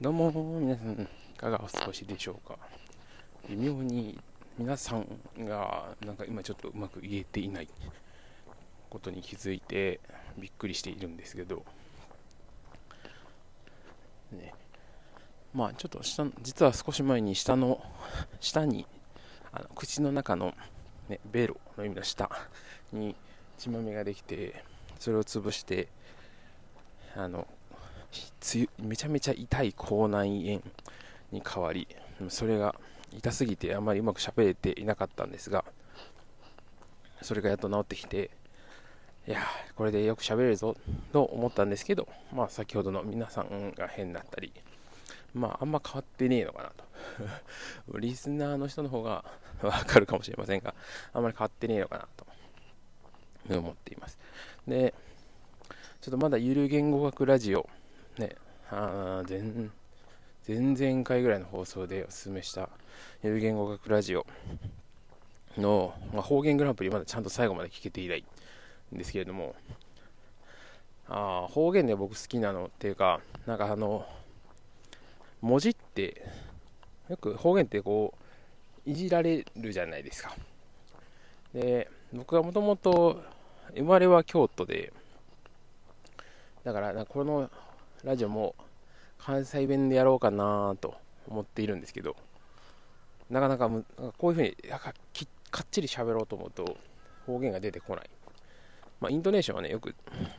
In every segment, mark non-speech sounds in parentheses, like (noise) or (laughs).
どうも皆さんいかがお過ごしでしょうか？微妙に皆さんがなんか今ちょっとうまく言えていないことに気づいてびっくりしているんですけど。ね。まあちょっと下実は少し前に下の下にあの口の中の、ね、ベロの意味の下に血まめができてそれを潰してあのめちゃめちゃ痛い口内炎に変わりそれが痛すぎてあまりうまく喋れていなかったんですがそれがやっと治ってきていやこれでよく喋れるぞと思ったんですけどまあ先ほどの皆さんが変だったりまああんま変わってねえのかなと。(laughs) リスナーの人の方がわかるかもしれませんがあんまり変わってねえのかなと。思っています。でちょっとまだゆる言語学ラジオね、あ前前々回ぐらいの放送でおすすめしたゆる言語学ラジオの、まあ、方言グランプリまだちゃんと最後まで聞けていないんですけれどもあ方言で僕好きなのっていうかなんかあの文字ってよく方言ってこういじられるじゃないですか。で僕はもともと生まれは京都でだからこのラジオも関西弁でやろうかなと思っているんですけど、なかなかむこういうふうにかっちり喋ろうと思うと方言が出てこない。まあ、イントネーションはね、よく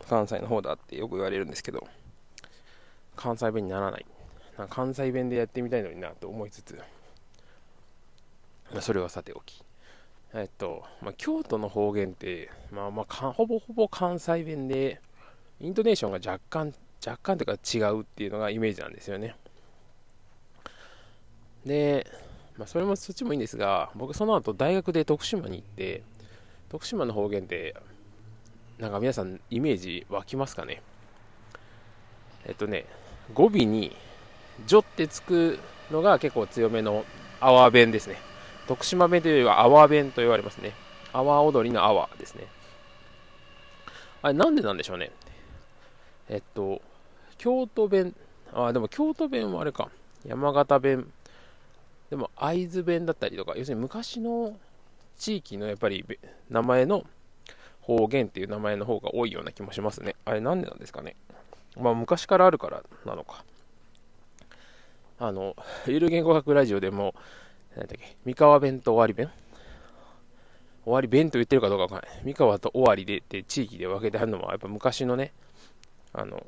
関西の方だってよく言われるんですけど、関西弁にならない。な関西弁でやってみたいのになと思いつつ、まあ、それはさておき。えっと、まあ、京都の方言って、まあまあ、ほぼほぼ関西弁で、イントネーションが若干若干というか違うっていうのがイメージなんですよね。で、まあ、それもそっちもいいんですが、僕その後大学で徳島に行って、徳島の方言って、なんか皆さんイメージ湧きますかね？えっとね、語尾に、ジョってつくのが結構強めの阿波弁ですね。徳島弁というよりは阿波弁と言われますね。阿波踊りの阿波ですね。あれなんでなんでしょうね？えっと、京都弁、あ、でも京都弁はあれか、山形弁、でも会津弁だったりとか、要するに昔の地域のやっぱり名前の方言っていう名前の方が多いような気もしますね。あれなんでなんですかね。まあ昔からあるからなのか。あの、ゆる言語学ラジオでも、何だっけ、三河弁と終わり弁終わり弁と言ってるかどうかわかんない。三河と終わりでって地域で分けてあるのもやっぱ昔のね、あの、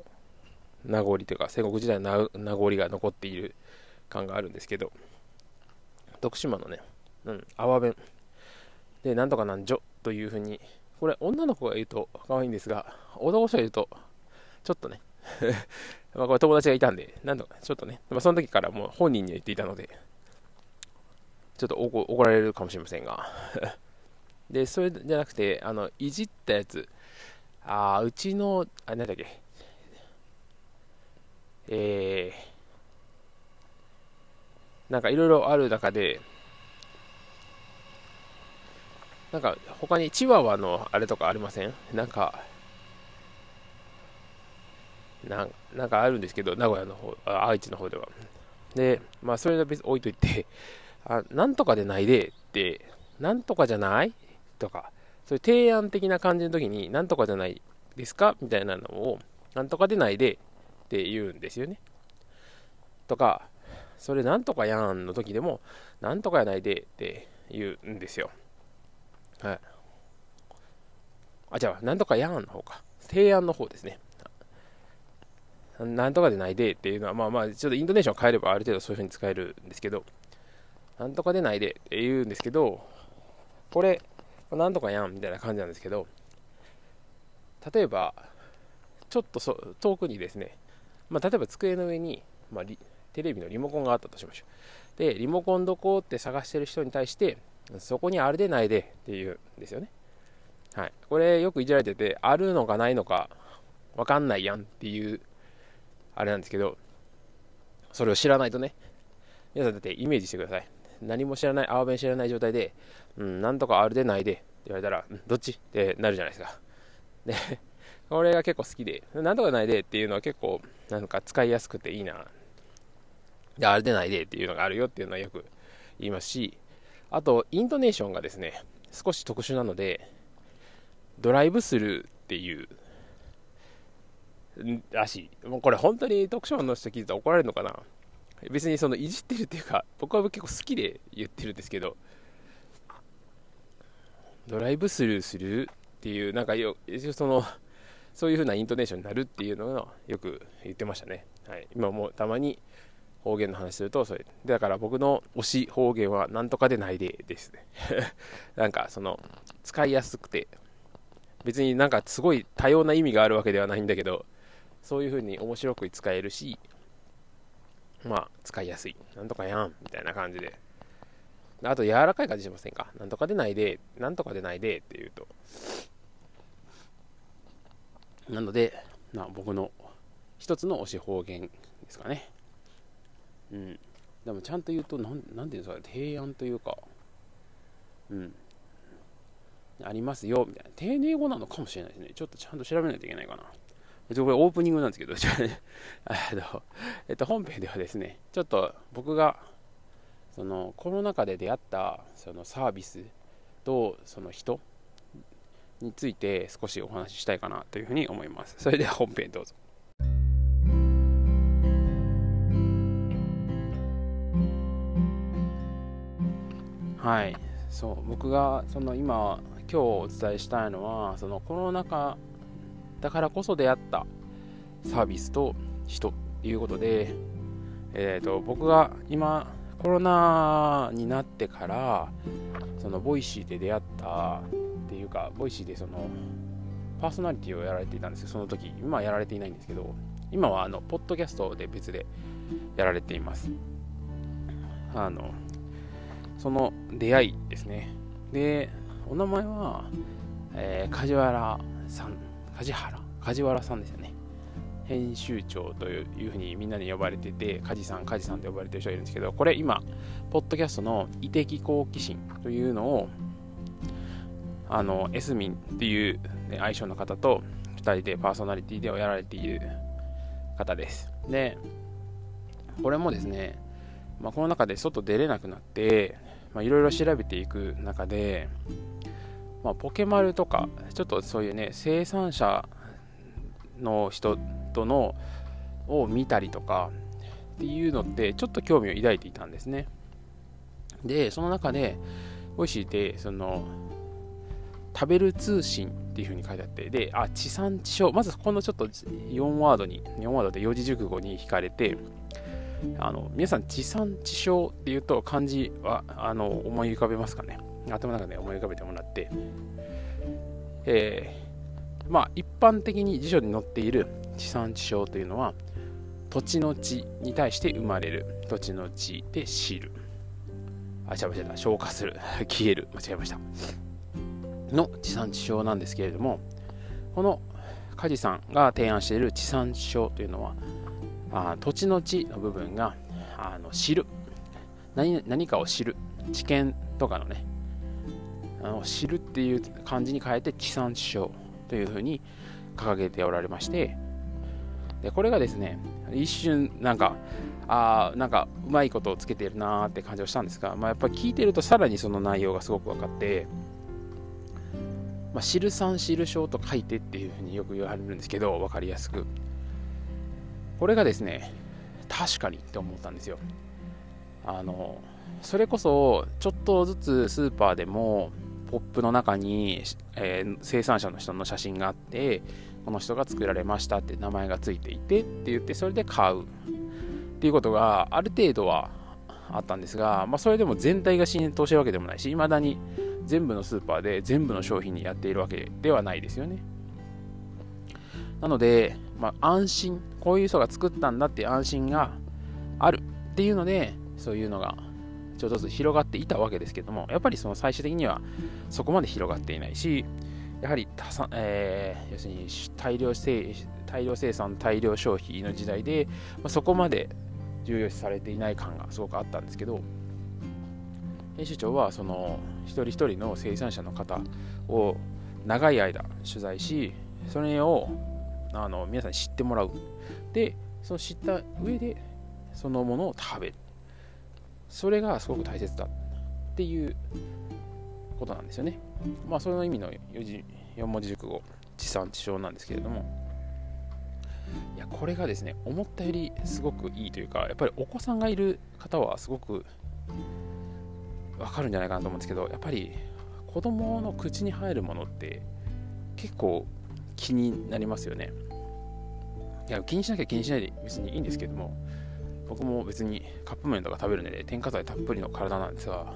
名残というか戦国時代の名残が残っている感があるんですけど徳島のね、うん、阿波弁。でなんとかなんじょというふうにこれ女の子が言うと可愛いんですが男の人が言うとちょっとね (laughs) まあこれ友達がいたんでなんとかちょっとね、まあ、その時からもう本人には言っていたのでちょっと怒られるかもしれませんが。(laughs) でそれじゃなくてあのいじったやつ。あうちのあなんだっけえー、なんかいろいろある中で、なんか他にチワワのあれとかありません？なんか、なんなんかあるんですけど、名古屋の方、あ愛知の方では。で、まあそれは別に置いといて、(laughs) あなんとかでないでって、なんとかじゃない？とか、そういう提案的な感じの時に、なんとかじゃないですか？みたいなのを、なんとかでないでって言うんですよね。とか、それなんとかやんの時でも、なんとかやないでって言うんですよ。はい。あ、じゃあ、なんとかやんの方か。提案の方ですね。なんとかでないでっていうのは、まあまあ、ちょっとイントネーション変えればある程度そういう風に使えるんですけど、なんとかでないでって言うんですけど、これ、なんとかやんみたいな感じなんですけど、例えば、ちょっとそ遠くにですね、まあ、例えば机の上に、まあ、テレビのリモコンがあったとしましょう。で、リモコンどこって探してる人に対して、そこにあるでないでっていうんですよね。はい。これよくいじられてて、あるのかないのかわかんないやんっていう、あれなんですけど、それを知らないとね、皆さんだってイメージしてください。何も知らない、青弁知らない状態で、うん、なんとかあるでないでって言われたら、うん、どっちってなるじゃないですか。で、これが結構好きで、なんとかないでっていうのは結構なんか使いやすくていいな。で、あれでないでっていうのがあるよっていうのはよく言いますし、あと、イントネーションがですね、少し特殊なので、ドライブスルーっていう、らしい。もうこれ本当に特徴の人聞いたら怒られるのかな別にそのいじってるっていうか、僕は結構好きで言ってるんですけど、ドライブスルーするっていう、なんかよ、その、そういう風なイントネーションになるっていうのをよく言ってましたね。はい、今もたまに方言の話するとそれ。だから僕の推し方言はなんとかでないでですね。(laughs) なんかその使いやすくて。別になんかすごい多様な意味があるわけではないんだけどそういう風に面白く使えるしまあ使いやすい。なんとかやんみたいな感じで。あと柔らかい感じしませんか？なんとかでないでなんとかでないでっていうと。なので、まあ、僕の一つの推し方言ですかね。うん。でもちゃんと言うと、なん、なんていうんですか、提案というか、うん。ありますよ、みたいな。丁寧語なのかもしれないですね。ちょっとちゃんと調べないといけないかな。これオープニングなんですけど、じゃあね、えっと、本編ではですね、ちょっと僕が、そのコロナ禍で出会ったそのサービスとその人について少しお話ししたいかなというふうに思います。それでは本編どうぞ。はい、そう僕がその今今日お伝えしたいのはそのコロナ禍だからこそ出会ったサービスと人っていうことで、えーと、と僕が今コロナになってからそのボイシーで出会ったっていうか、ボイシーでその、パーソナリティをやられていたんですよ、その時。今はやられていないんですけど、今はあの、ポッドキャストで別でやられています。あの、その出会いですね。で、お名前は、えー、梶原さん、梶原？梶原さんですよね。編集長というふうにみんなに呼ばれてて、梶さん、梶さんと呼ばれてる人がいるんですけど、これ今、ポッドキャストの異的好奇心というのをあの、エスミンっていう、ね、相性の方と2人でパーソナリティでをやられている方です。で、これもですね、まあ、この中で外出れなくなって、いろいろ調べていく中で、まあ、ポケマルとか、ちょっとそういうね、生産者の人とのを見たりとかっていうのって、ちょっと興味を抱いていたんですね。で、その中で、ボイシーで、その、食べる通信っていう風に書いてあって、で、あ、地産地消、まずこのちょっと4ワードに、4ワードで四字熟語に引かれて、あの、皆さん地産地消っていうと漢字は、あの、思い浮かべますかね？頭の中で思い浮かべてもらって、えー、まあ、一般的に辞書に載っている地産地消というのは、土地の地に対して生まれる。土地の地で知る。あ、違う違う、消化する。消える。間違えました。の地産地消なんですけれどもこの梶さんが提案している地産地消というのはあ土地の地の部分があの知る。何何かを知る。知見とかのねあの知るっていう漢字に変えて地産地消というふうに掲げておられましてでこれがですね一瞬なんかあなんかうまいことをつけてるなーって感じをしたんですが、まあ、やっぱり聞いてるとさらにその内容がすごく分かってまあ、知る産知る症と書いてっていうふうによく言われるんですけど、分かりやすく。これがですね、確かにって思ったんですよ。あの、それこそ、ちょっとずつスーパーでも、ポップの中に、えー、生産者の人の写真があって、この人が作られましたって名前がついていてって言って、それで買うっていうことがある程度はあったんですが、まあ、それでも全体が浸透してるわけでもないし、未だに全部のスーパーで全部の商品にやっているわけではないですよね。なので、まあ、安心、こういう人が作ったんだって安心があるっていうので、そういうのがちょっとずつ広がっていたわけですけども、やっぱりその最終的にはそこまで広がっていないし、やはりえー、要するに大量生大量生産、大量消費の時代で、まあ、そこまで重要視されていない感がすごくあったんですけど、編集長はその一人一人の生産者の方を長い間取材しそれをあの皆さんに知ってもらう。でその知った上でそのものを食べる。それがすごく大切だっていうことなんですよね。まあその意味の4字4文字熟語地産地消なんですけれども。いやこれがですね思ったよりすごくいいというかやっぱりお子さんがいる方はすごくわかるんじゃないかなと思うんですけどやっぱり子供の口に入るものって結構気になりますよね。いや気にしなきゃ気にしないで別にいいんですけども僕も別にカップ麺とか食べるので添加剤たっぷりの体なんですが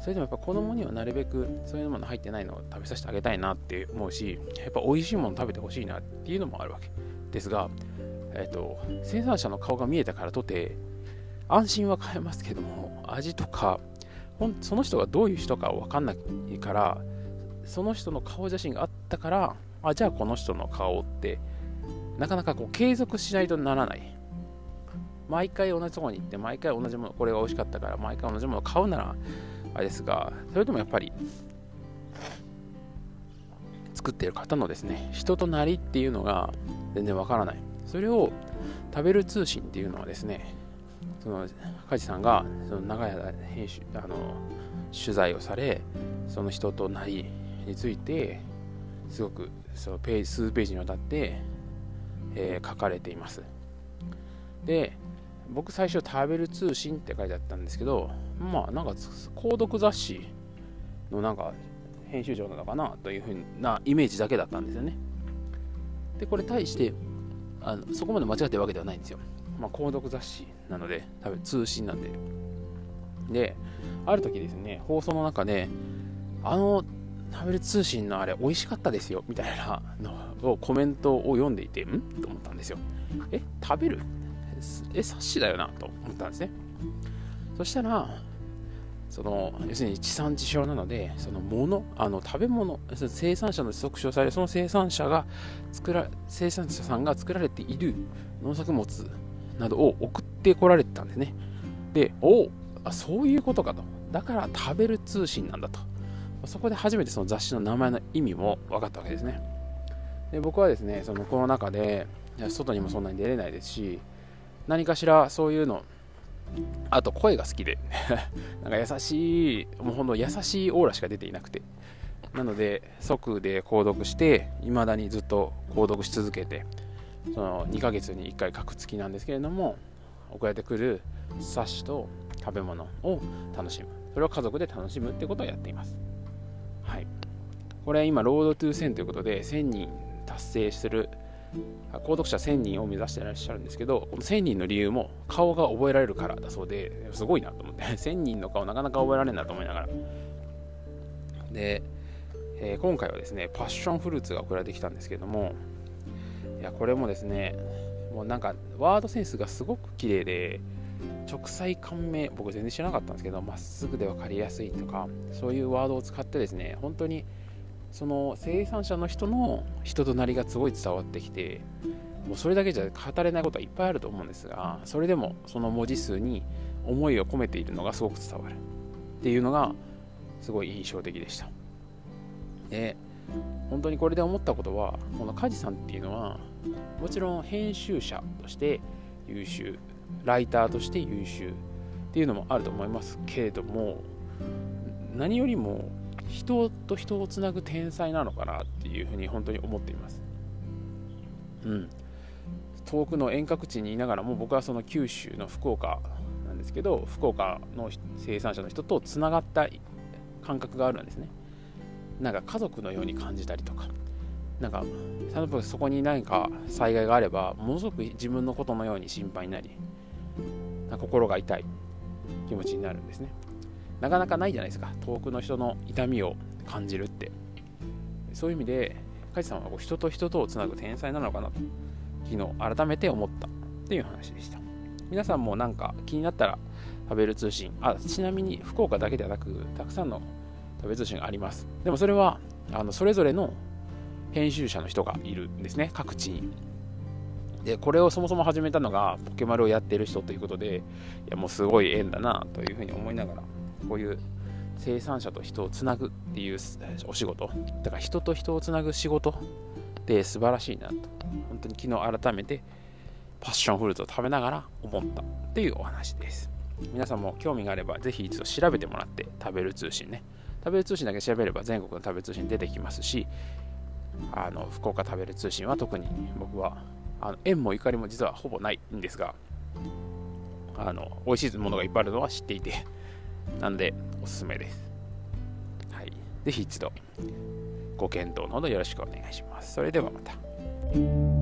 それでもやっぱ子供にはなるべくそういうもの入ってないのを食べさせてあげたいなって思うしやっぱ美味しいもの食べてほしいなっていうのもあるわけ。ですが、えっ、と生産者の顔が見えたからとて安心は買えますけども味とかその人がどういう人か分かんないからその人の顔写真があったからあじゃあこの人の顔ってなかなかこう継続しないとならない。毎回同じとこに行って毎回同じものこれが美味しかったから毎回同じものを買うならあれですがそれでもやっぱり作っている方のですね人となりっていうのが全然わからない。それを食べる通信っていうのはですねその梶さんがその長い間編集あの取材をされその人となりについてすごくそのページ数ページにわたって、えー、書かれています。で僕最初食べる通信って書いてあったんですけどまあなんか購読雑誌のなんか編集長なのかなというふうなイメージだけだったんですよね。でこれ対してあのそこまで間違ってるわけではないんですよ。まあ、購読雑誌なので、多分通信なんで。で、ある時ですね、放送の中で、あの、食べる通信のあれ、美味しかったですよ、みたいなのをコメントを読んでいて、ん？と思ったんですよ。え、食べる？え、冊子だよな、と思ったんですね。そしたら、その要するに地産地消なので、そのもの、あの食べ物、生産者の促進され、その生産者が作ら、生産者さんが作られている農作物などを送ってこられてたんですね。で、おあそういうことかと。だから食べる通信なんだと。そこで初めてその雑誌の名前の意味も分かったわけですね。で僕はですね、そのコロナ禍で外にもそんなに出れないですし、何かしらそういうの、あと声が好きで、(laughs) なんか優しい、もうほんと優しいオーラしか出ていなくて、なので即で購読して、未だにずっと購読し続けて、その2ヶ月に1回書く月なんですけれども送られてくる冊子と食べ物を楽しむ。それを家族で楽しむってことをやっています。はい。これ今ロードトゥー1000ということで1000人達成する購読者1000人を目指してらっしゃるんですけどこの1000人の理由も顔が覚えられるからだそうですごいなと思って。(laughs) 1000人の顔なかなか覚えられるなと思いながら。で、えー、今回はですねパッションフルーツが送られてきたんですけどもいやこれもですねもうなんかワードセンスがすごく綺麗で直裁感銘僕全然知らなかったんですけどまっすぐで分かりやすいとかそういうワードを使ってですね本当にその生産者の人の人となりがすごい伝わってきてもうそれだけじゃ語れないことはいっぱいあると思うんですがそれでもその文字数に思いを込めているのがすごく伝わる。っていうのがすごい印象的でした。で本当にこれで思ったことはこの梶さんっていうのはもちろん編集者として優秀ライターとして優秀っていうのもあると思いますけれども何よりも人と人をつなぐ天才なのかなっていうふうに本当に思っています。うん。遠くの遠隔地にいながらも僕はその九州の福岡なんですけど福岡の生産者の人とつながった感覚があるんですね。なんか家族のように感じたりとか。なんか例えばそこに何か災害があればものすごく自分のことのように心配になり心が痛い気持ちになるんですね。なかなかないじゃないですか。遠くの人の痛みを感じるって。そういう意味で梶さんはこう人と人とをつなぐ天才なのかなと昨日改めて思ったっていう話でした。皆さんもなんか気になったら食べる通信あちなみに福岡だけではなくたくさんの食べ通信があります。でもそれはあのそれぞれの編集者の人がいるんですね各地に。でこれをそもそも始めたのがポケマルをやってる人ということでいやもうすごい縁だなというふうに思いながらこういう生産者と人をつなぐっていうお仕事。だから人と人をつなぐ仕事って素晴らしいなと。本当に昨日改めて、パッションフルーツを食べながら思ったっていうお話です。皆さんも興味があればぜひ一度調べてもらって食べる通信ね。食べる通信だけ調べれば全国の食べる通信出てきますしあの福岡食べる通信は特に僕はあの縁も怒りも実はほぼないんですがあの美味しいものがいっぱいあるのは知っていて (laughs) なのでおすすめです、はい、ぜひ一度ご検討のほどよろしくお願いします。それではまた。